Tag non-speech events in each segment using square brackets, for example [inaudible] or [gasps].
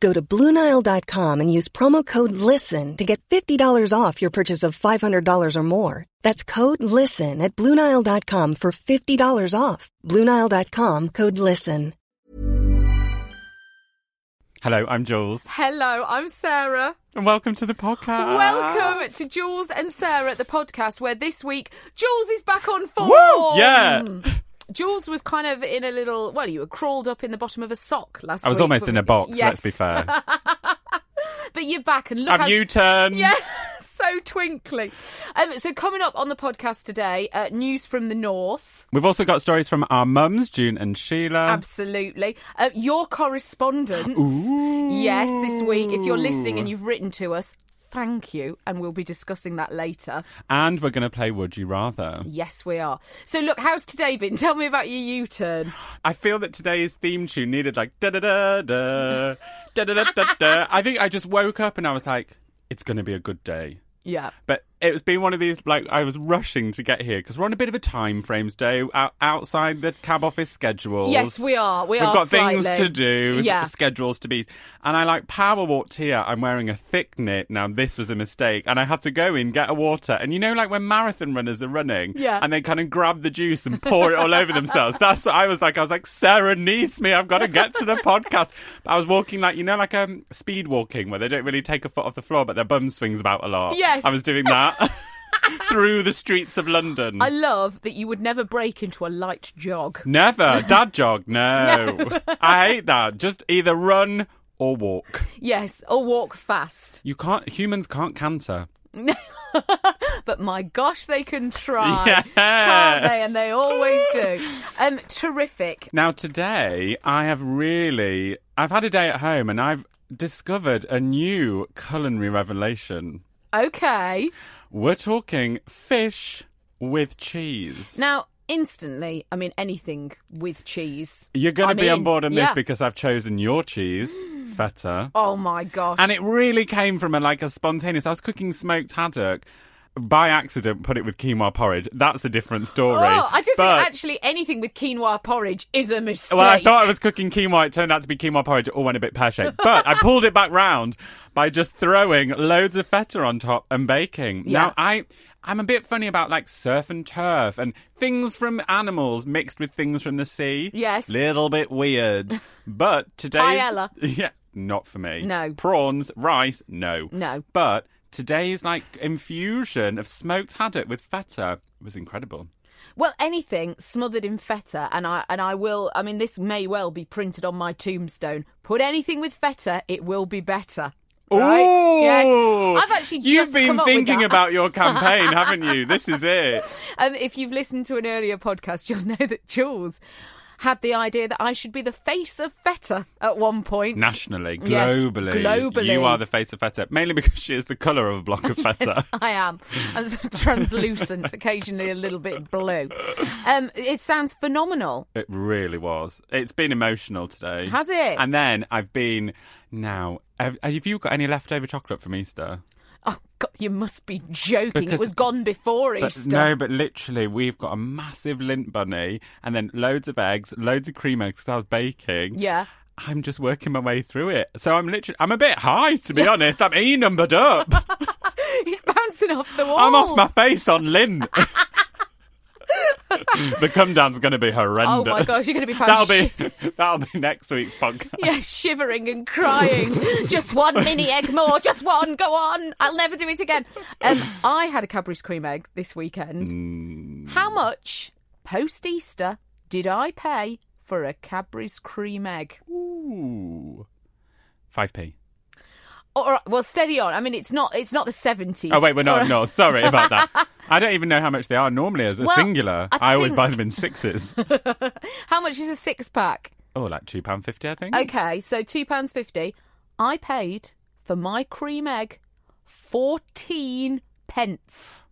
Go to BlueNile.com and use promo code LISTEN to get $50 off your purchase of $500 or more. That's code LISTEN at BlueNile.com for $50 off. BlueNile.com code LISTEN. Hello, I'm Jules. Hello, I'm Sarah. And welcome to the podcast. Welcome to Jules and Sarah, the podcast where this week Jules is back on form. Woo! Yeah. Jules was kind of in a little. Well, you were crawled up in the bottom of a sock last. Week. I was week, almost in we- a box, Yes. let's be fair. [laughs] but you're back and look. Have how- you turned? [laughs] Yeah, so twinkly. Um, so coming up on the podcast today, uh, news from the north. We've also got stories from our mums, June and Sheila. Absolutely. Uh, your correspondence. Yes, this week. If you're listening and you've written to us, thank you. And we'll be discussing that later. And we're going to play Would You Rather. Yes, we are. So, look, how's today been? [laughs] Tell me about your U turn. I feel that today's theme tune needed like da da da da, da da da da. I think I just woke up and I was like, it's going to be a good day. [laughs] Yeah. But it's been one of these like I was rushing to get here because we're on a bit of a time frame today out, outside the cab office schedules. Yes, we are. We We've are got things to do, Yeah. schedules to be. and I like power walked here. I'm wearing a thick knit. Now this was a mistake, and I had to go in get a water. And you know, like when marathon runners are running, Yeah. and they kind of grab the juice and pour it all over themselves. That's what I was like. I was like, Sarah needs me. I've got to get to the podcast. But I was walking like you know, like um, speed walking where they don't really take a foot off the floor, but their bum swings about a lot. Yes. I was doing that. [laughs] Through the streets of London. I love that you would never break into a light jog. Never. [laughs] Dad jog. No. I hate that. Just either run or walk. Yes, or walk fast. You can't, humans can't canter. [laughs] But my gosh, they can try. Yes. Can't they? And they always do. Um, terrific. Now, today, I have really, I've had a day at home and I've discovered a new culinary revelation. Okay. We're talking fish with cheese. Now, instantly, I mean, anything with cheese. You're going to be on board on this Yeah. because I've chosen your cheese, [gasps] feta. Oh my gosh. And it really came from a like a spontaneous. I was cooking smoked haddock. By accident, put it with quinoa porridge. That's a different story. Oh, I just But- think actually anything with quinoa porridge is a mistake. Well, I thought I was cooking quinoa. It turned out to be quinoa porridge. It all went a bit pear shaped. [laughs] But I pulled it back round by just throwing loads of feta on top and baking. Yeah. Now, I. I'm a bit funny about like surf and turf and things from animals mixed with things from the sea. Yes. Little bit weird. But [laughs] today. Paella. [laughs] Yeah, not for me. No. Prawns, rice, no. No. But today's like infusion of smoked haddock with feta was incredible. Well, anything smothered in feta, and I and I will. I mean, this may well be printed on my tombstone. Put anything with feta, it will be better. Right? Ooh! Yes. I've actually just You've been come up with thinking about your campaign, [laughs] haven't you? This is it. Um, if you've listened to an earlier podcast, you'll [laughs] know that Jules had the idea that I should be the face of feta at one point. Nationally, Yes, globally, globally. you are the face of feta, mainly because she is the colour of a block of [laughs] feta. I am. I'm [laughs] translucent, occasionally a little bit blue. Um, it sounds phenomenal. It really was. It's been emotional today. Has it? And then I've been now. Have, have you got any leftover chocolate from Easter? Oh God, you must be joking! Because- it was gone before But Easter. no, but literally, we've got a massive Lindt bunny and then loads of eggs, loads of cream eggs because I was baking. Yeah. I'm just working my way through it. So I'm literally, I'm a bit high, to be honest. I'm E numbered up. [laughs] He's bouncing off the walls. I'm off my face on Lindt. [laughs] [laughs] the come down's going to be horrendous. Oh my gosh, you're going to be [laughs] That'll be [laughs] that'll be next week's podcast. yeah, shivering and crying. just one mini egg more, just one. Go on, I'll never do it again. Um, I had a Cadbury's cream egg this weekend. Mm. How much post Easter did I pay for a Cadbury's cream egg? Ooh. 5p. All right, well, steady on. I mean, it's not it's not the seventies. Oh, wait, well, no, no, sorry about that. I don't even know how much they are normally as a Well, singular. I I, always think- buy them in sixes. [laughs] How much is a six pack? oh, like £2.50, I think. Okay, so two pounds fifty. I paid for my cream egg fourteen pence.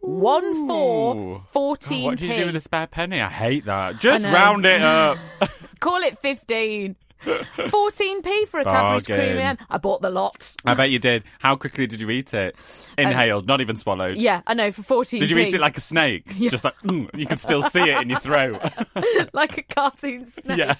One four, Ooh. fourteen Oh, what do you do with a spare penny? I hate that. Just round it up. [laughs] Call it fifteen. [laughs] 14p for a Cadbury's cream Bargain. egg. I bought the lot. I bet you did. How quickly did you eat it? Inhaled, not even swallowed. Yeah, I know, for 14p. Did you eat it like a snake? Just like, mm, you could still see it in your throat. [laughs] like a cartoon snake? yeah.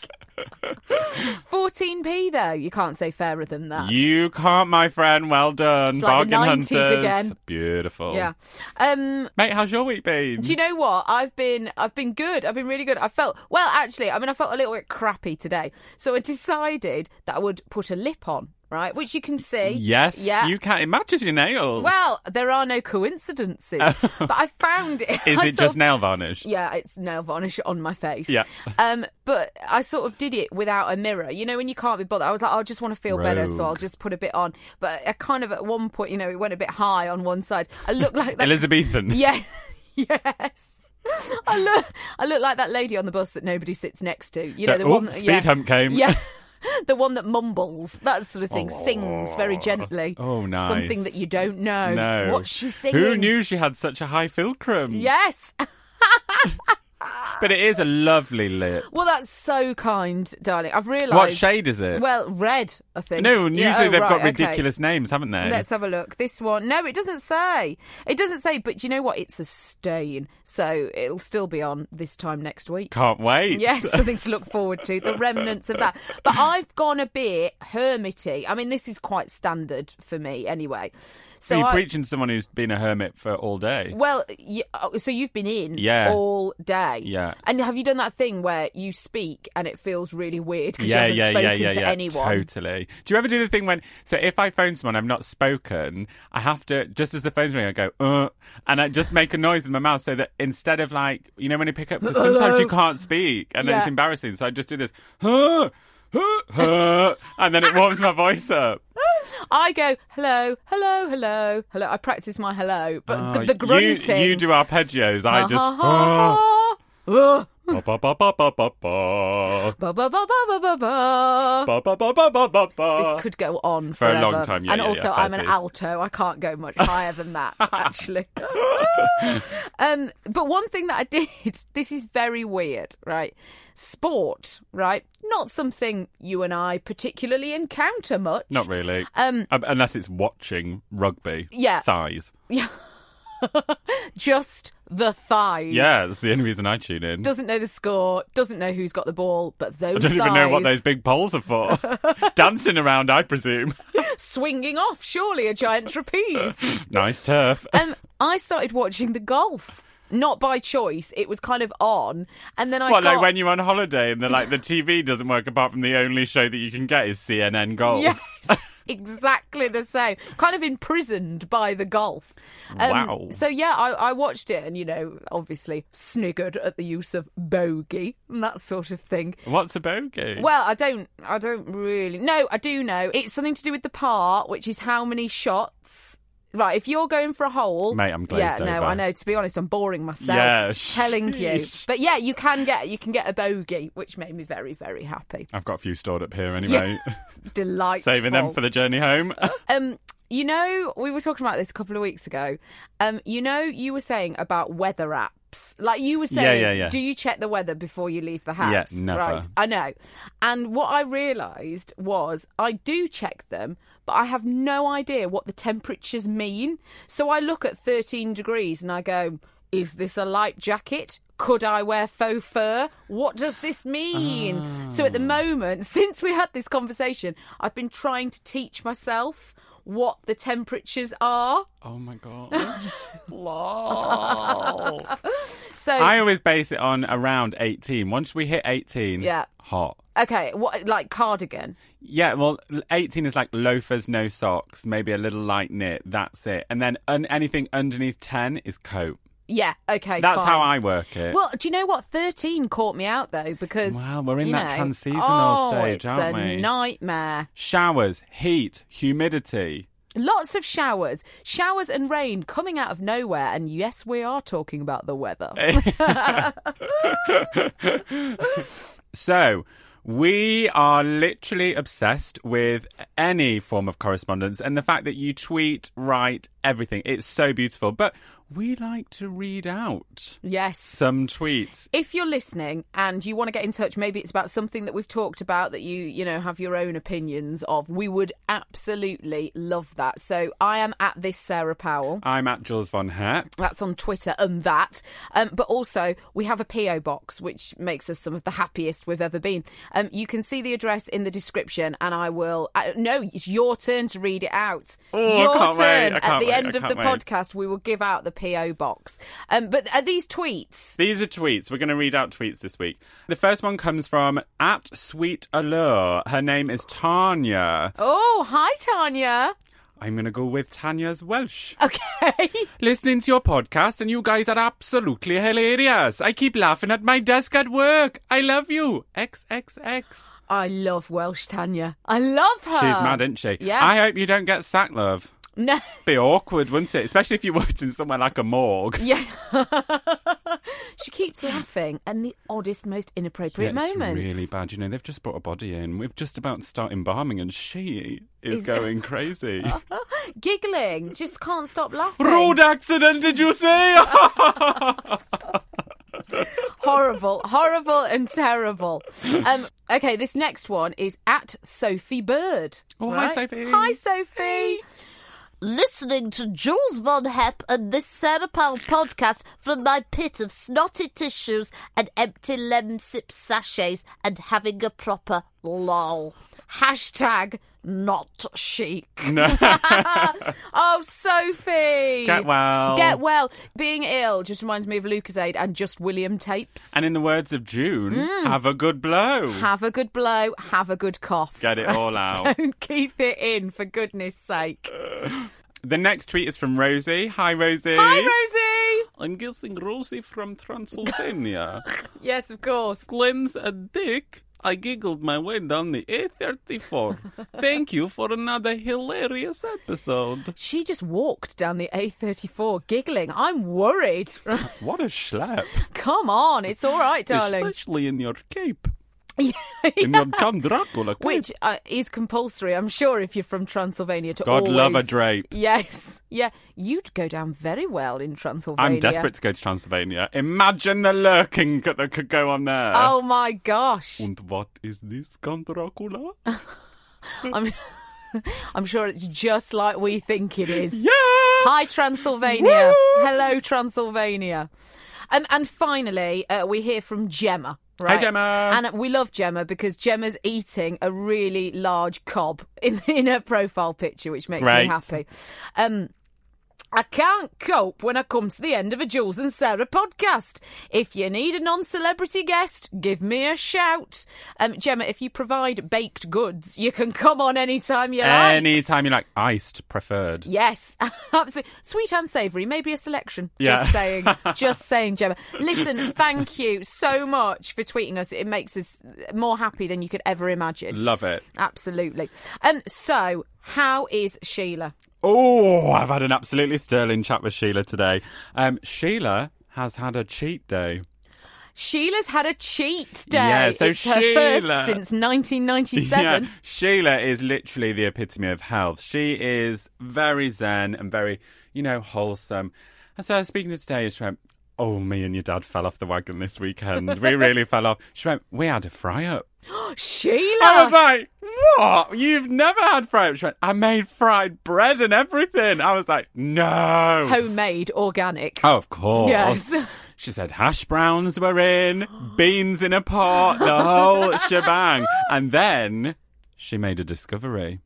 14p though. You can't say fairer than that. You can't, my friend. Well done. It's like the Bargain 90s hunters. again. Beautiful. Yeah. Um Mate, how's your week been? do you know what? I've been I've been good. I've been really good. I felt well actually, I mean I felt a little bit crappy today. So I decided that I would put a lip on, right? Which you can see. yes, Yeah. you can. It matches your nails. Well, there are no coincidences. [laughs] but I found it. Is I it just of- nail varnish? Yeah, it's nail varnish on my face. Yeah. Um, but I sort of did it without a mirror. You know, when you can't be bothered, I was like, I just want to feel better, so I'll just put a bit on. But I kind of at one point, you know, it went a bit high on one side. I looked like that. Elizabethan. [laughs] yeah. [laughs] yes. I look. I look like that lady on the bus that nobody sits next to. You know, the Oh, one. That, speed yeah. hump came. Yeah. [laughs] The one that mumbles, that sort of thing, sings very gently. Oh, nice. Something that you don't know. No. What's she singing? Who knew she had such a high fulcrum? Yes. [laughs] But it is a lovely lip. Well, that's so kind, darling. I've realised. What shade is it? Well, red, I think. no, usually Yeah, oh, they've right, got okay. ridiculous names, haven't they? Let's have a look. This one. No, it doesn't say. It doesn't say, but you know what? It's a stain. So it'll still be on this time next week. Can't wait. Yes, [laughs] something to look forward to. The remnants of that. But I've gone a bit hermity. I mean, this is quite standard for me anyway. So You're I, preaching to someone who's been a hermit for all day. Well, y oh, so you've been in Yeah. all day. Yeah. And have you done that thing where you speak and it feels really weird because yeah, you haven't yeah, yeah, spoken yeah, to yeah. anyone? Totally. Do you ever do the thing when? So if I phone someone I've not spoken, I have to just as the phone's ringing, I go uh, and I just make a noise in my mouth so that instead of like you know when you pick up, [laughs] sometimes you can't speak and then it's embarrassing. So I just do this, huh, huh, huh, and then it warms my voice up. [laughs] I go hello, hello, hello, hello. I practice my hello, but Oh, the, the grunting. You, you do arpeggios. I just. This could go on For a long time, yeah, and yeah, also, yeah, I'm an alto. I can't go much higher than that, [laughs] actually. [laughs] um, but one thing that I did, [laughs] this is very weird, right? Sport, right? Not something you and I particularly encounter much. Not really. Um, Um, unless it's watching rugby. Yeah. Thighs. Yeah. Just the thighs. Yeah, that's the only reason I tune in. Doesn't know the score, doesn't know who's got the ball, but those I don't even know what those big poles are for. [laughs] Dancing around, I presume. [laughs] swinging off, surely a giant trapeze. [laughs] nice turf. And I started watching the golf. Not by choice. It was kind of on, and then I What, got like when you're on holiday and the like the TV doesn't work apart from the only show that you can get is CNN Golf. yes, [laughs] exactly the same. Kind of imprisoned by the golf. Um, Wow. So yeah, I, I watched it, and you know, obviously sniggered at the use of bogey and that sort of thing. What's a bogey? Well, I don't, I don't really. No, I do know. It's something to do with the par, which is how many shots. Right, if you're going for a hole, Mate, I'm glazed Yeah, no, over. I know. To be honest, I'm boring myself. Yeah, telling you. But yeah, you can get you can get a bogey, which made me very very happy. I've got a few stored up here anyway. [laughs] Delightful. [laughs] Saving them for the journey home. [laughs] Um, you know, we were talking about this a couple of weeks ago. Um, you know, you were saying about weather apps. Like you were saying, yeah, yeah. do you check the weather before you leave the house? Yeah, never. Right. I know. And what I realised was I do check them, but I have no idea what the temperatures mean. So I look at 13 degrees and I go, is this a light jacket? Could I wear faux fur? What does this mean? So at the moment, [laughs] since we had this conversation, I've been trying to teach myself what the temperatures are. oh my god. [laughs] Lol. [laughs] So I always base it on around 18. Once we hit 18, Yeah. hot. okay, what like cardigan? Yeah, well, 18 is like loafers, no socks, maybe a little light knit. That's it. And then un- anything underneath 10 is coat. Yeah, okay. That's fine. how I work it. Well, do you know what? 13 caught me out though because. Well, we're in that know, transitional oh, stage, it's aren't a we? nightmare. Showers, heat, humidity. Lots of showers, showers and rain coming out of nowhere. And yes, we are talking about the weather. [laughs] So, we are literally obsessed with any form of correspondence and the fact that you tweet, write, everything. It's so beautiful. But we like to read out yes. some tweets. if you're listening and you want to get in touch, maybe it's about something that we've talked about that you, you know, have your own opinions of, we would absolutely love that. So I am at this Sarah Powell. I'm at Jules Von Hep. That's on Twitter and that. Um, but also, we have a P.O. box, which makes us some of the happiest we've ever been. Um, you can see the address in the description, and I will. Uh, no, it's your turn to read it out. Oh, I your can't wait, turn. I At can't the wait, end of the wait. podcast, we will give out the P.O. box. Um, but are these tweets? These are tweets. We're going to read out tweets this week. The first one comes from at Sweet Allure. Her name is Tanya. Oh, hi, Tanya. I'm going to go with Tanya's Welsh. Okay. [laughs] Listening to your podcast, and you guys are absolutely hilarious. I keep laughing at my desk at work. I love you. XXX. I love Welsh Tanya. I love her. She's mad, isn't she? Yeah. I hope you don't get sacked, love. No. [laughs] Be awkward, wouldn't it? Especially if you worked in somewhere like a morgue. Yeah. [laughs] she keeps laughing and the oddest, most inappropriate Yeah, it's moments. really bad. You know, they've just brought a body in. We've just about to start embalming, and she is Is- going crazy. [laughs] Giggling, just can't stop laughing. Road accident, did you say? horrible, horrible, and terrible. Um, okay, this next one is at Sophie Bird. Oh, hi. Sophie. Hi, Sophie. Listening to Jules Von Hep and this Sarah Powell podcast from my pit of snotty tissues and empty Lemsip sachets and having a proper lol. Hashtag not chic. no. [laughs] Oh, Sophie. Get well. Get well. Being ill just reminds me of Lucozade and just William tapes. And in the words of June, Mm. have a good blow. Have a good blow, have a good cough. Get it all [laughs] out. Don't keep it in, for goodness sake. The next tweet is from Rosie. Hi, Rosie. Hi, Rosie. I'm guessing Rosie from Transylvania. [laughs] Yes, of course. Glenn's a dick. I giggled my way down the A34. [laughs] Thank you for another hilarious episode. She just walked down the A34 giggling. I'm worried. [laughs] What a schlep. Come on, it's all right, darling. Especially in your cape. In your Count Dracula [laughs] cape. Which uh, is compulsory, I'm sure, if you're from Transylvania to God always... love a drape. Yes, yeah, you'd go down very well in Transylvania. I'm desperate to go to Transylvania. Imagine the lurking that could go on there. Oh my gosh! And what is this, Count Dracula? [laughs] I'm, [laughs] I'm sure it's just like we think it is. yeah! Hi, Transylvania. Woo! Hello, Transylvania. Um, and finally, uh, we hear from Gemma. Right? Gemma. And we love Gemma because Gemma's eating a really large cob in, [laughs] in her profile picture, which makes Great. me happy. Um, I can't cope when I come to the end of a Jules and Sarah podcast. If you need a non celebrity guest, give me a shout. Um, Gemma, if you provide baked goods, you can come on anytime you like. Anytime you like iced, preferred. Yes, [laughs] absolutely. Sweet and savoury, maybe a selection. Yeah. Just saying. [laughs] just saying, Gemma. Listen, thank you so much for tweeting us. It makes us more happy than you could ever imagine. Love it. Absolutely. And so, how is Sheila? Oh, I've had an absolutely sterling chat with Sheila today. Um, Sheila has had a cheat day. Sheila's had a cheat day. Yeah, so it's her first since 1997. [laughs] Yeah, Sheila is literally the epitome of health. She is very zen and very, you know, wholesome. And so I was speaking to today, and she went, Oh, me and your dad fell off the wagon this weekend. We really [laughs] fell off. She went, We had a fry up. [gasps] Sheila! I was like, What? You've never had? She went, I made fried bread and everything. I was like, No. Homemade, organic. Oh, of course. Yes. [laughs] She said hash browns were in, beans in a pot, the whole [laughs] shebang. And then she made a discovery.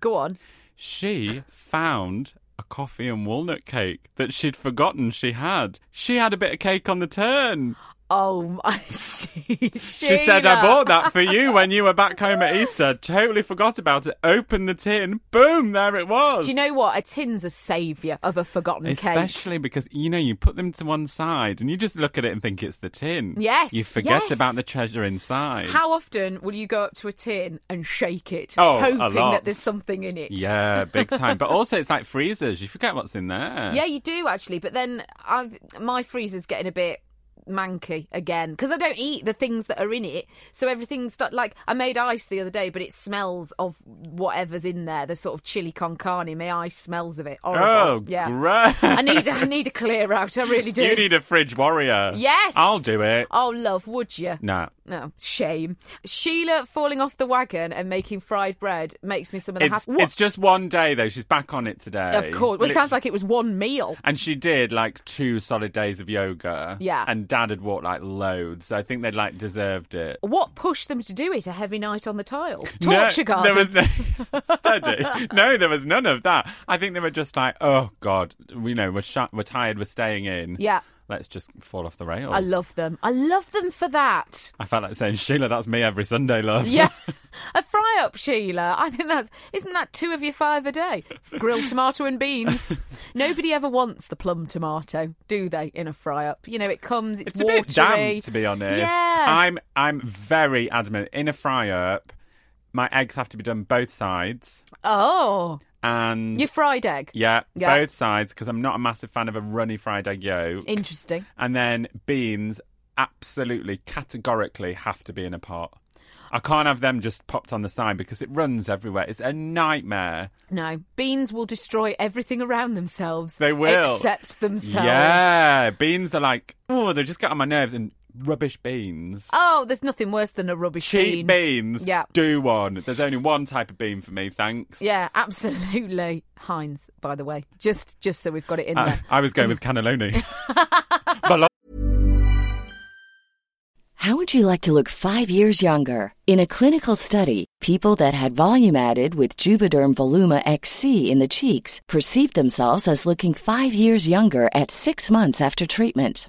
Go on. She found a coffee and walnut cake that she'd forgotten she had. She had a bit of cake on the turn. Oh my! [laughs] She, She said, I bought that for you when you were back home at Easter. Totally forgot about it. Opened the tin. Boom, there it was. Do you know what? A tin's a saviour of a forgotten cake. Especially because, you know, you put them to one side and you just look at it and think it's the tin. Yes, You forget yes. about the treasure inside. How often will you go up to a tin and shake it, Oh, hoping that there's something in it? Yeah, big [laughs] time. but also, it's like freezers. You forget what's in there. Yeah, you do actually. But then I've my freezer's getting a bit manky again because I don't eat the things that are in it. So everything's like I made ice the other day, but it smells of whatever's in there. The sort of chili con carne. My ice smells of it. Horrible. Oh, yeah. great. I need I need a clear out. I really do. You need a fridge warrior. Yes. I'll do it. Oh, love, would you? Nah. No, shame. Sheila falling off the wagon and making fried bread makes me some of the It's, hap- it's just one day, though. She's back on it today. Of course. Well, it sounds like it was one meal. And she did like two solid days of yoga. Yeah. And dad had walked like loads. So I think they'd like deserved it. What pushed them to do it? A heavy night on the tiles? [laughs] No, Torture garden? There was no, [laughs] steady. No, there was none of that. I think they were just like, oh God, we know we're sh- we're tired. We're staying in. Yeah. Let's just fall off the rails. I love them. I love them for that. I felt like saying, Sheila, that's me every Sunday, love. Yeah. [laughs] a fry up, Sheila. I think that's isn't that two of your five a day? Grilled tomato and beans. [laughs] Nobody ever wants the plum tomato, do they? In a fry up, you know, it comes. It's, It's a bit damp, to be honest. Yeah. I'm I'm very adamant in a fry up. My eggs have to be done both sides, Oh, and your fried egg. yeah, Yeah. both sides because I'm not a massive fan of a runny fried egg yolk. Interesting. And then beans absolutely categorically have to be in a pot. I can't have them just popped on the side because it runs everywhere. It's a nightmare. No, beans will destroy everything around themselves. They will. except themselves. Yeah, beans are like, oh, they just get on my nerves. And rubbish beans, Oh, there's nothing worse than a rubbish cheap bean. beans, Yeah. do one. There's only one type of bean for me, thanks. Yeah, absolutely. Heinz, by the way, just just so we've got it in Uh, there. I was going with cannelloni. [laughs] How would you like to look five years younger? In a clinical study, people that had volume added with Juvederm Voluma XC in the cheeks perceived themselves as looking five years younger at six months after treatment.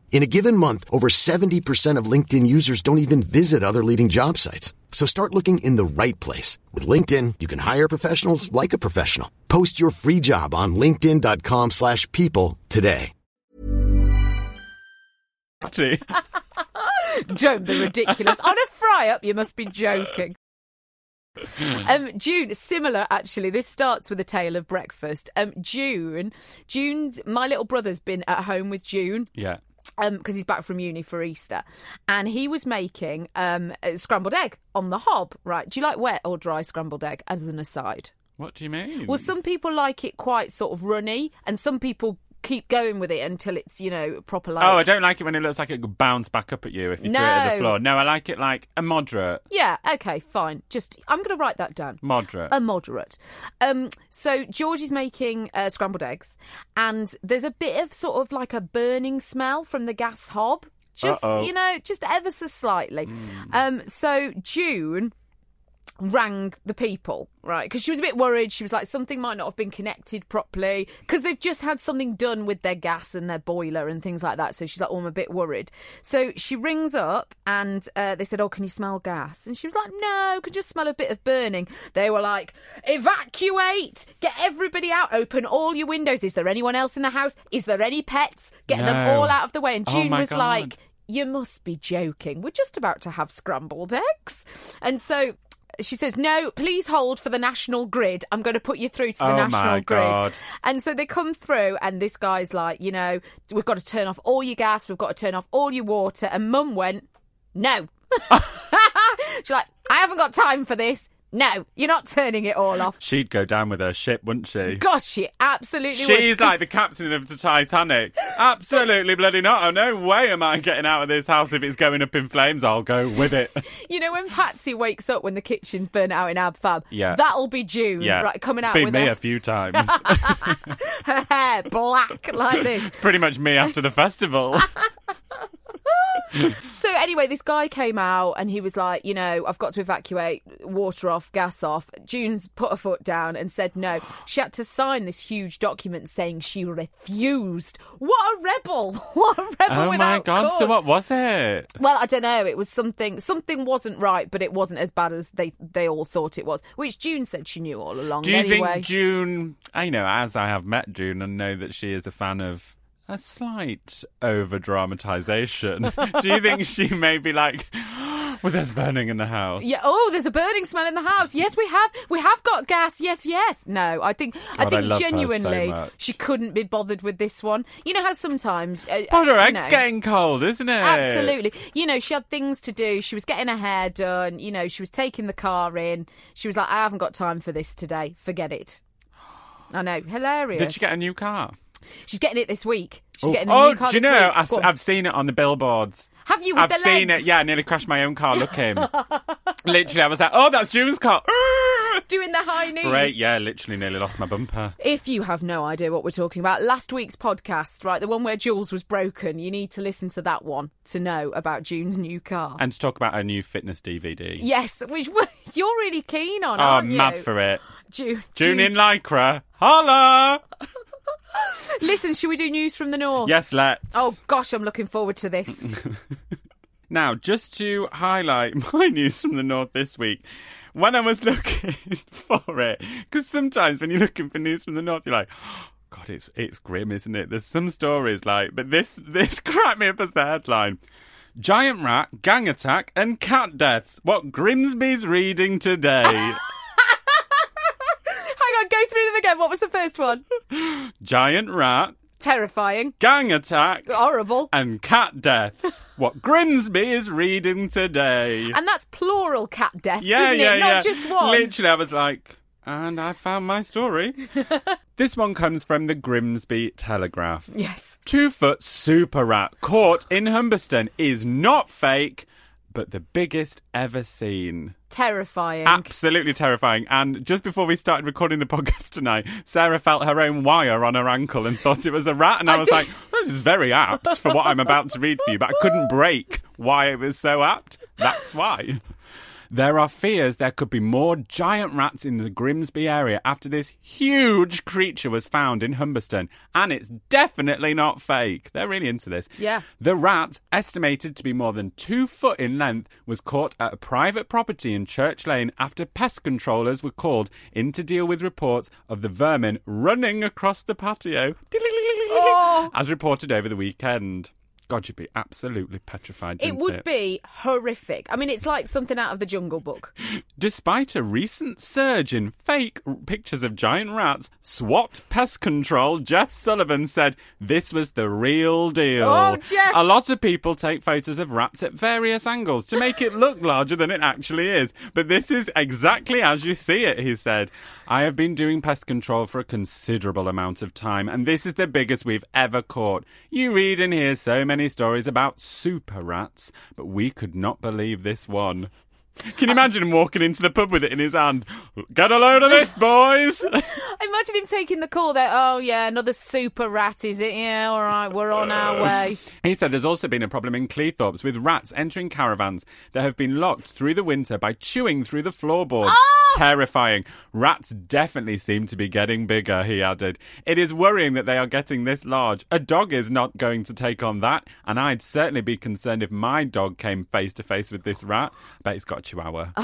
In a given month, over 70% of LinkedIn users don't even visit other leading job sites. So start looking in the right place. With LinkedIn, you can hire professionals like a professional. Post your free job on linkedin.com slash people today. [laughs] Don't be ridiculous. On a fry up, you must be joking. um, June, similar actually. This starts with a tale of breakfast. Um, June, June's my little brother's been at home with June Yeah. Um because he's back from uni for Easter, and he was making um scrambled egg on the hob. Right? Do you like wet or dry scrambled egg? As an aside, What do you mean? well, some people like it quite sort of runny, and some people keep going with it until it's you know proper like. Oh, I don't like it when it looks like it could bounce back up at you if you threw it at the floor. No, I like it like a moderate. Yeah. Okay. Fine. Just I'm going to write that down. Moderate. a moderate. Um, so George is making uh, scrambled eggs, and there's a bit of sort of like a burning smell from the gas hob. Just Uh-oh. you know, just ever so slightly. Um, so June rang the people right? Because she was a bit worried. She was like something might not have been connected properly. Because they've just had something done with their gas and their boiler and things like that. So she's like oh i'm a bit worried. So she rings up and uh, they said oh can you smell gas? And she was like no can just smell a bit of burning. They were like evacuate! Get everybody out. Open all your windows. Is there anyone else in the house? Is there any pets? Get them all out of the way. And Oh june my was God. like you must be joking. We're just about to have scrambled eggs. And so she says, No, please hold for the national grid. I'm going to put you through to the Oh, national grid. God. And so they come through, and this guy's like, You know, we've got to turn off all your gas, we've got to turn off all your water. And mum went, No. [laughs] She's like, I haven't got time for this. No, you're not turning it all off. She'd go down with her ship, wouldn't she? Gosh, she absolutely She's would. like the captain of the Titanic. Absolutely bloody not. Oh, no way am I getting out of this house if it's going up in flames. I'll go with it. [laughs] You know when Patsy wakes up when the kitchen's burnt out in Ab Fab? Yeah. That'll be June, Yeah. right, coming it's out been with me her, a few times. [laughs] her hair black like [laughs] this. Pretty much me after the festival. So anyway, this guy came out and he was like, you know, I've got to evacuate, water off, gas off. June's put her foot down and said no. She had to sign this huge document saying she refused. What a rebel! [laughs] What a rebel! oh my god. So what was it? Well, I don't know. It was something. Something wasn't right, but it wasn't as bad as they they all thought it was. Which June said she knew all along. Do you anyway. think June, I know, as I have met June and know that she is a fan of a slight over dramatization, [laughs] do you think she may be like, [gasps] well, there's burning in the house? Yeah. Oh, there's a burning smell in the house. Yes, we have. We have got gas. Yes, yes. No, I think. I God, I think love her so genuinely, she couldn't be bothered with this one. You know how sometimes. Uh, But her egg's know, getting cold, isn't it? Absolutely. You know, she had things to do. She was getting her hair done. You know, she was taking the car in. She was like, I haven't got time for this today. Forget it. [gasps] I know. Hilarious. Did she get a new car? She's getting it this week. She's oh. getting the oh, new car do you know? I, have seen it on the billboards. Have you with I've seen legs? it. Yeah, I nearly crashed my own car looking. [laughs] literally, I was like, oh, that's June's car. [laughs] Doing the high knees. Great, yeah, literally nearly lost my bumper. If you have no idea what we're talking about, last week's podcast, right, the one where Jules was broken, you need to listen to that one to know about June's new car. And to talk about her new fitness DVD. yes, which [laughs] you're really keen on, oh, aren't I'm mad for it. June, June in Lycra. Holla! [laughs] Listen, should we do news from the north? Yes, let's. Oh gosh, I'm looking forward to this. [laughs] Now, just to highlight [laughs] my news from the north this week, when I was looking for it, because sometimes when you're looking for news from the north, you're like, [gasps] God, it's it's grim, isn't it? There's some stories like, but this this cracked me up as the headline: Giant rat, gang attack, and cat deaths. What Grimsby's reading today? Go through them again. What was the first one? [gasps] Giant rat, Terrifying. gang attack, Horrible. and cat deaths. what Grimsby is reading today. And that's plural cat deaths, yeah, isn't yeah, it? yeah. Not just one. Literally, I was like, and I found my story. [laughs] this one comes from the Grimsby Telegraph. Yes. Two foot super rat caught in Humberston is not fake, but the biggest ever seen. Terrifying. Absolutely terrifying. And just before we started recording the [laughs] podcast tonight, Sarah felt her own wire on her ankle and thought it was a rat. And I, I was did. like, this is very apt for what I'm about to read for you, but I couldn't break why it was so apt. That's why. There are fears there could be more giant rats in the Grimsby area after this huge creature was found in Humberston, and it's definitely not fake. They're really into this. Yeah. The rat, estimated to be more than two foot in length, was caught at a private property in Church Lane after pest controllers were called in to deal with reports of the vermin running across the patio. Oh. As reported over the weekend. God, you'd be absolutely petrified. It would be horrific. I mean, it's like something out of the Jungle Book. [laughs] Despite a recent surge in fake r- pictures of giant rats, SWAT Pest Control Jeff Sullivan said this was the real deal. Oh, Jeff! A lot of people take photos of rats at various angles to make it look [laughs] larger than it actually is. But this is exactly as you see it, he said. I have been doing pest control for a considerable amount of time, and this is the biggest we've ever caught. You read and hear so many stories about super rats, but we could not believe this one. Can you imagine him walking into the pub with it in his hand? Get a load of this, boys! [laughs] Imagine him taking the call there. Oh, yeah, another super rat, is it? Yeah, all right, we're on our uh. way. He said there's also been a problem in Cleethorpes with rats entering caravans that have been locked through the winter by chewing through the floorboards. Oh, [laughs] Terrifying. Rats definitely seem to be getting bigger, he added. It is worrying that they are getting this large. A dog is not going to take on that, and I'd certainly be concerned if my dog came face to face with this rat. I bet he's got a chihuahua. [laughs]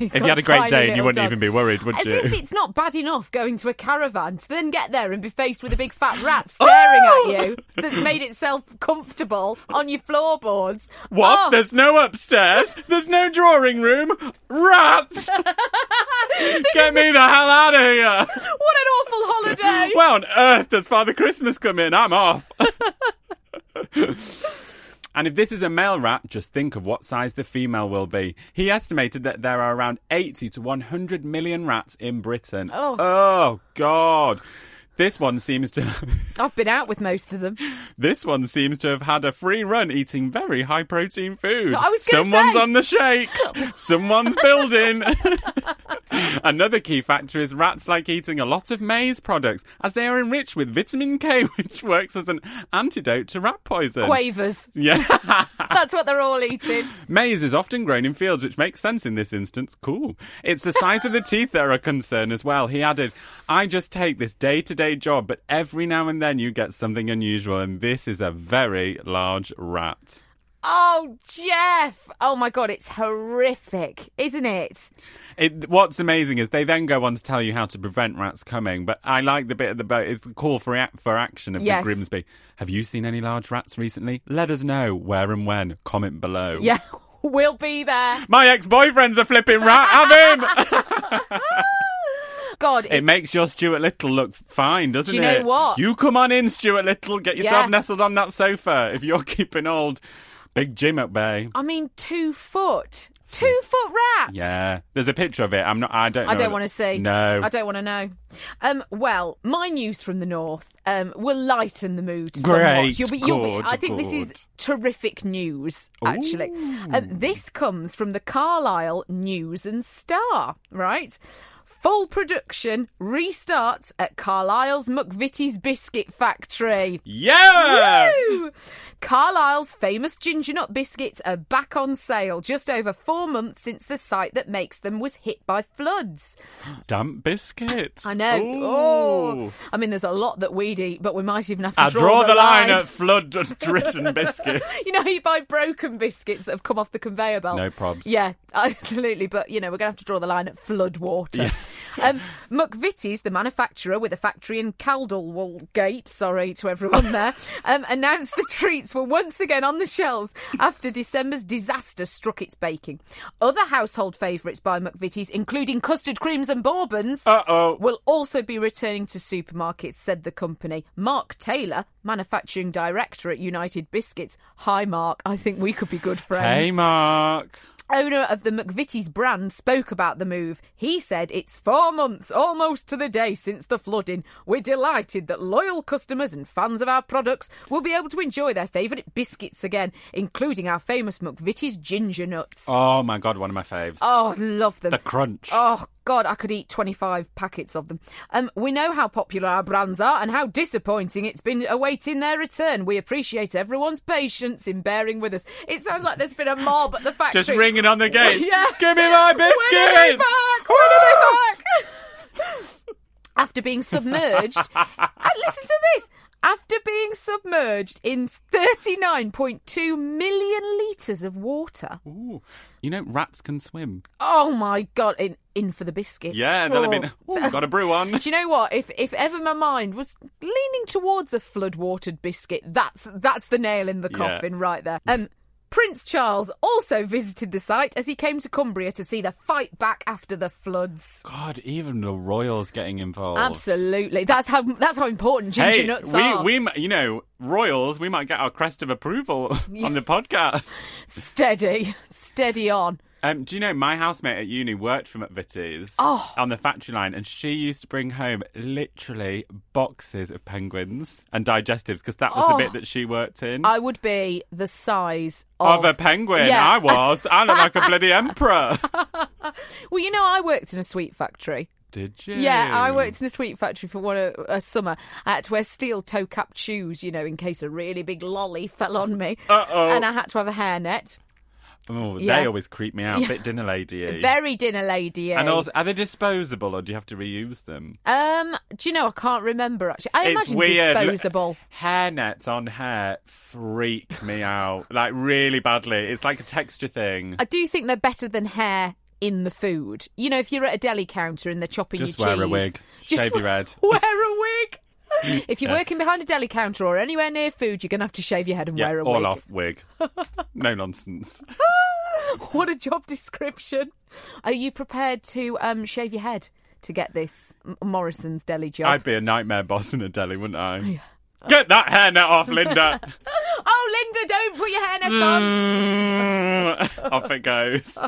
If you had a great day, you wouldn't dog. even be worried, would As you? if it's not bad enough going to a caravan to then get there and be faced with a big fat rat [laughs] staring at you oh! that's made itself comfortable on your floorboards. What? Oh, There's no upstairs. There's no drawing room. Rat! Get me the hell out of here! what an awful holiday! [laughs] Where on earth does Father Christmas come in? I'm off. [laughs] and if this is a male rat, just think of what size the female will be. He estimated that there are around 80 to 100 million rats in Britain. Oh. oh God. This one seems to [laughs] I've been out with most of them. this one seems to have had a free run eating very high protein food. I was Someone's say. on the shakes. Someone's building. [laughs] Another key factor is rats like eating a lot of maize products as they are enriched with vitamin K, [laughs] which works as an antidote to rat poison. Quavers. Yeah. [laughs] That's what they're all eating. Maize is often grown in fields, which makes sense in this instance. Cool. It's the size of the teeth that are a concern as well. He added, I just take this day to day job, but every now and then you get something unusual, and this is a very large rat. Oh, Jeff! Oh my god, it's horrific, isn't it? It, what's amazing is they then go on to tell you how to prevent rats coming. But I like the bit at the boat. It's the call for for action of Yes. the Grimsby. Have you seen any large rats recently? Let us know where and when. Comment below. Yeah, [laughs] we'll be there. My ex-boyfriend's a flipping rat. Have him. [laughs] God, It makes your Stuart Little look fine, doesn't Do you it? what? You come on in, Stuart Little. Get yourself Yeah. nestled on that sofa. If you're [laughs] keeping old Big Jim up there. I mean, two foot, two foot rat. Yeah, there's a picture of it. I'm not. I don't. I don't want to see. No. I don't want to know. Um, well, my news from the north um, will lighten the mood somewhat. Great, You'll be, you'll be, good, I think this is good. terrific news. Actually, um, this comes from the Carlisle News and Star. Right. Full production restarts at Carlisle's McVitie's Biscuit Factory. Yeah. Woo! Carlisle's famous ginger nut biscuits are back on sale just over four months since the site that makes them was hit by floods. Damp biscuits. I know. Ooh. Oh, I mean, there's a lot that we'd eat, but we might even have to I draw, draw the line at flood-written [laughs] [laughs] biscuits. you know, you buy broken biscuits that have come off the conveyor belt. No probs. Yeah, [laughs] absolutely. But you know, we're gonna have to draw the line at flood water. [laughs] Um, McVitie's, the manufacturer with a factory in Caldewgate, sorry to everyone [laughs] there, um, announced the treats were once again on the shelves after December's disaster struck its baking. Other household favourites by McVitie's, including custard creams and bourbons, Uh-oh. will also be returning to supermarkets, said the company. Mark Taylor, manufacturing director at United Biscuits. Hi, Mark. I think we could be good friends Hey, Mark. Owner of the McVitie's brand spoke about the move. He said it's four months, almost to the day since the flooding. We're delighted that loyal customers and fans of our products will be able to enjoy their favourite biscuits again, including our famous McVitie's ginger nuts. Oh my God, one of my faves. Oh, I love them. the crunch. Oh God, I could eat twenty-five packets of them. Um, we know how popular our brands are and how disappointing it's been awaiting their return. We appreciate everyone's patience in bearing with us. It sounds like there's been a mob at the factory. Just ringing on the [laughs] gate. Yeah. Give me my When are they biscuits. back? When are they back? [laughs] After being submerged, and [laughs] listen to this. after being submerged in 39.2 million litres of water. Ooh. You know, rats can swim. Oh my god! In in for the biscuits. Yeah, they'll have been. Oh. Ooh, got a brew on. [laughs] Do you know what? If if ever my mind was leaning towards a flood watered biscuit, that's that's the nail in the Yeah. coffin right there. Um, Prince Charles also visited the site as he came to Cumbria to see the fight back after the floods. God, even the royals getting involved. Absolutely, that's how that's how important ginger Hey, nuts we, are. we, you know, royals, we might get our crest of approval [laughs] on the podcast. Steady, steady on. Um, do you know my housemate at uni worked for McVitie's Oh. on the factory line, and she used to bring home literally boxes of penguins and digestives because that was Oh. the bit that she worked in. I would be the size of of, a penguin, Yeah. I was. I look like a bloody [laughs] emperor. Well, you know, I worked in a sweet factory. Did you? Yeah, I worked in a sweet factory for one a, a summer. I had to wear steel toe cap shoes, you know, in case a really big lolly fell on me. Uh-oh. And I had to have a hairnet. Oh, Yeah. they always creep me out. Bit dinner lady. [laughs] Very dinner lady. And also, are they disposable or do you have to reuse them? um, do you know? I can't remember actually. I it's imagine weird. Disposable. Hair nets on hair freak me out, [laughs] like really badly. It's like a texture thing. I do think they're better than hair in the food. You know, if you're at a deli counter and they're chopping Just your cheese, just wear a wig. just Shave your head. [laughs] Wear a wig. If you're Yeah. working behind a deli counter or anywhere near food, you're going to have to shave your head and Yeah, wear a all wig. off wig. no nonsense. [laughs] What a job description. Are you prepared to um, shave your head to get this Morrison's deli job? I'd be a nightmare boss in a deli, wouldn't I? [laughs] Get that hairnet off, Linda. [laughs] Oh, Linda, don't put your hairnet on. Mm, off it goes.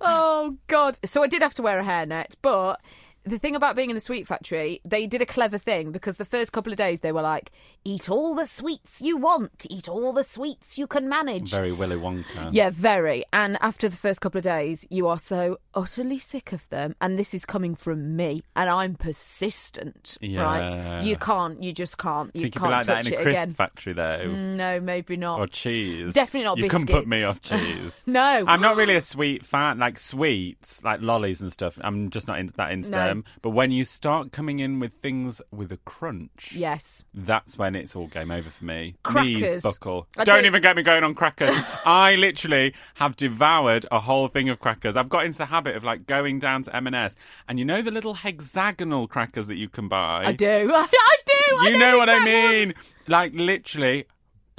Oh, God. So I did have to wear a hairnet, but the thing about being in the sweet factory, they did a clever thing because the first couple of days they were like, eat all the sweets you want, eat all the sweets you can manage. Very Willy Wonka. Yeah, very. And after the first couple of days, you are so utterly sick of them. And this is coming from me. And I'm persistent, Yeah. right? You can't, you just can't. You can't be like that touch in a it crisp again. factory, though. Mm, no, maybe not. Or cheese. Definitely not You can put me off cheese. [laughs] No. I'm not really a sweet fan. Like sweets, like lollies and stuff. I'm just not into that into No. Them. But when you start coming in with things with a crunch, Yes. that's when it's all game over for me. Crackers. Knees buckle. Don't don't- even get me going on crackers. [laughs] I literally have devoured a whole thing of crackers. I've got into the habit of like going down to M&S, and you know the little hexagonal crackers that you can buy. I do. [laughs] I do. I You know what I mean? Like literally.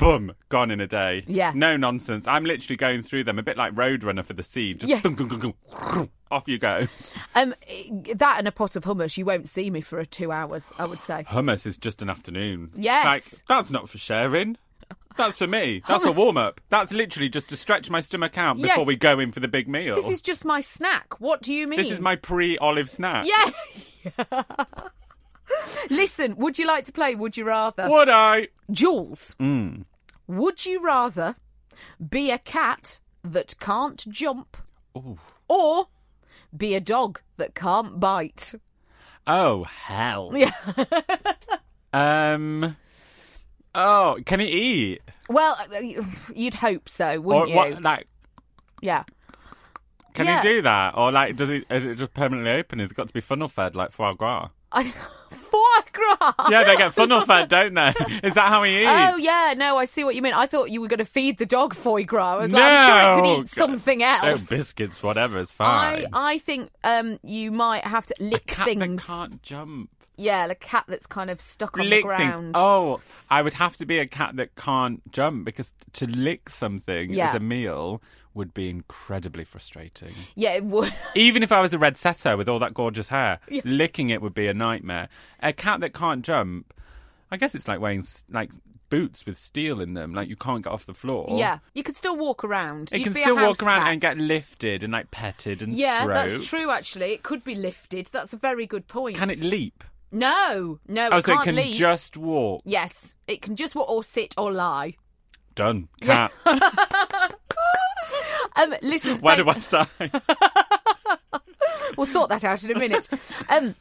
Boom, gone in a day. Yeah. No nonsense. I'm literally going through them a bit like Roadrunner for the sea. Just Yeah. dunk, dunk, dunk, [laughs] off you go. Um, that and a pot of hummus, you won't see me for a two hours. I would say. Hummus is just an afternoon. Yes. Like, that's not for sharing. That's for me. That's a warm up. That's literally just to stretch my stomach out before Yes. we go in for the big meal. This is just my snack. What do you mean? This is my pre olive snack. Yeah. [laughs] Listen, would you like to play Would You Rather? Would I? Jules, Mm. Would you rather be a cat that can't jump Ooh. or be a dog that can't bite? Oh, hell. Yeah. [laughs] Um. Oh, can he eat? Well, uh, you'd hope so, wouldn't you? what? Like, Yeah. can Yeah. he do that? Or like, does it? Is it just permanently open? Has it got to be funnel fed like foie gras? [laughs] I, foie gras. Yeah, they get funnel fed, don't they? Is that how he [laughs] eats? Oh yeah, no, I see what you mean. I thought you were going to feed the dog foie gras. I was like, I'm sure it No. could eat something Oh, else. biscuits, whatever. It's fine. I I think um, you might have to a lick cat things. that can't jump. Yeah, a cat that's kind of stuck on lick the things. ground. Oh, I would have to be a cat that can't jump because to lick something Yeah. as a meal would be incredibly frustrating. Yeah, it would. [laughs] Even if I was a red setter with all that gorgeous hair, licking it would be a nightmare. A cat that can't jump, I guess it's like wearing like boots with steel in them, like you can't get off the floor. yeah, you could still walk around. It You'd can still walk around cat. and get lifted and like petted and Yeah, that's true. Actually, it could be lifted. That's a very good point. Can it leap? No, no, oh, it so it can't can leap. just walk. Yes, it can just walk or sit or lie. Done. [laughs] Cat. Um, listen, Where do I sign? [laughs] we'll sort that out in a minute. Um,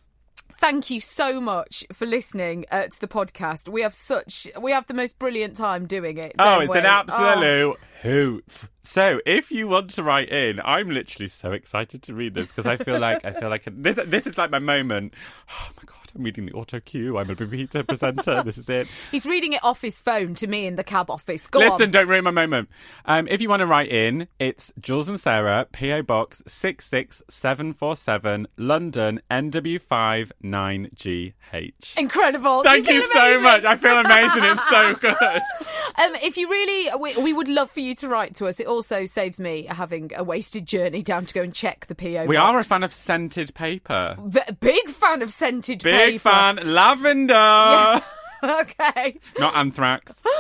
thank you so much for listening uh, to the podcast. We have such, we have the most brilliant time doing it. Oh, it's we? an absolute hoot. So, if you want to write in, I'm literally so excited to read this because I feel like I feel like this. This is like my moment. [sighs] Oh my god! I'm reading the auto cue. I'm a repeater presenter. This is it. [laughs] He's reading it off his phone to me in the cab office. Go Listen, on. don't ruin my moment. Um, if you want to write in, it's Jules and Sarah, PO Box 66747, London, NW5 9GH. Incredible. Thank You you so much. I feel amazing. It's so [laughs] good. Um, if you really, we, we would love for you to write to us. It also saves me having a wasted journey down to go and check the PO. We box. are a fan of scented paper. V- big fan of scented Big paper. fan. Lavender. [laughs] okay. Not anthrax. [laughs]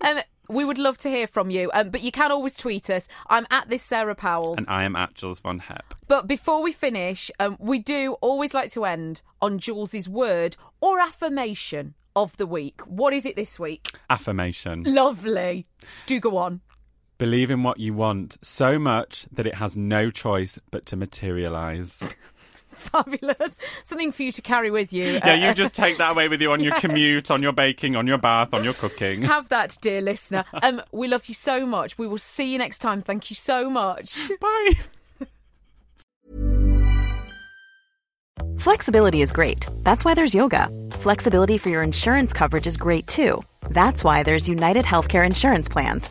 Um, we would love to hear from you, um, but you can always tweet us. I'm at this Sarah Powell. And I am at Jules Von Hep. But before we finish, um, we do always like to end on Jules's word or affirmation of the week. What is it this week? Affirmation. Lovely. Do go on. Believe in what you want so much that it has no choice but to materialise. [laughs] Fabulous. Something for you to carry with you. Yeah, Uh, you just take that away with you on your [laughs] commute, on your baking, on your bath, on your cooking. Have that, dear listener. Um, we love you so much. We will see you next time. Thank you so much. [laughs] Bye. Flexibility is great. That's why there's yoga. Flexibility for your insurance coverage is great too. That's why there's United Healthcare Insurance Plans.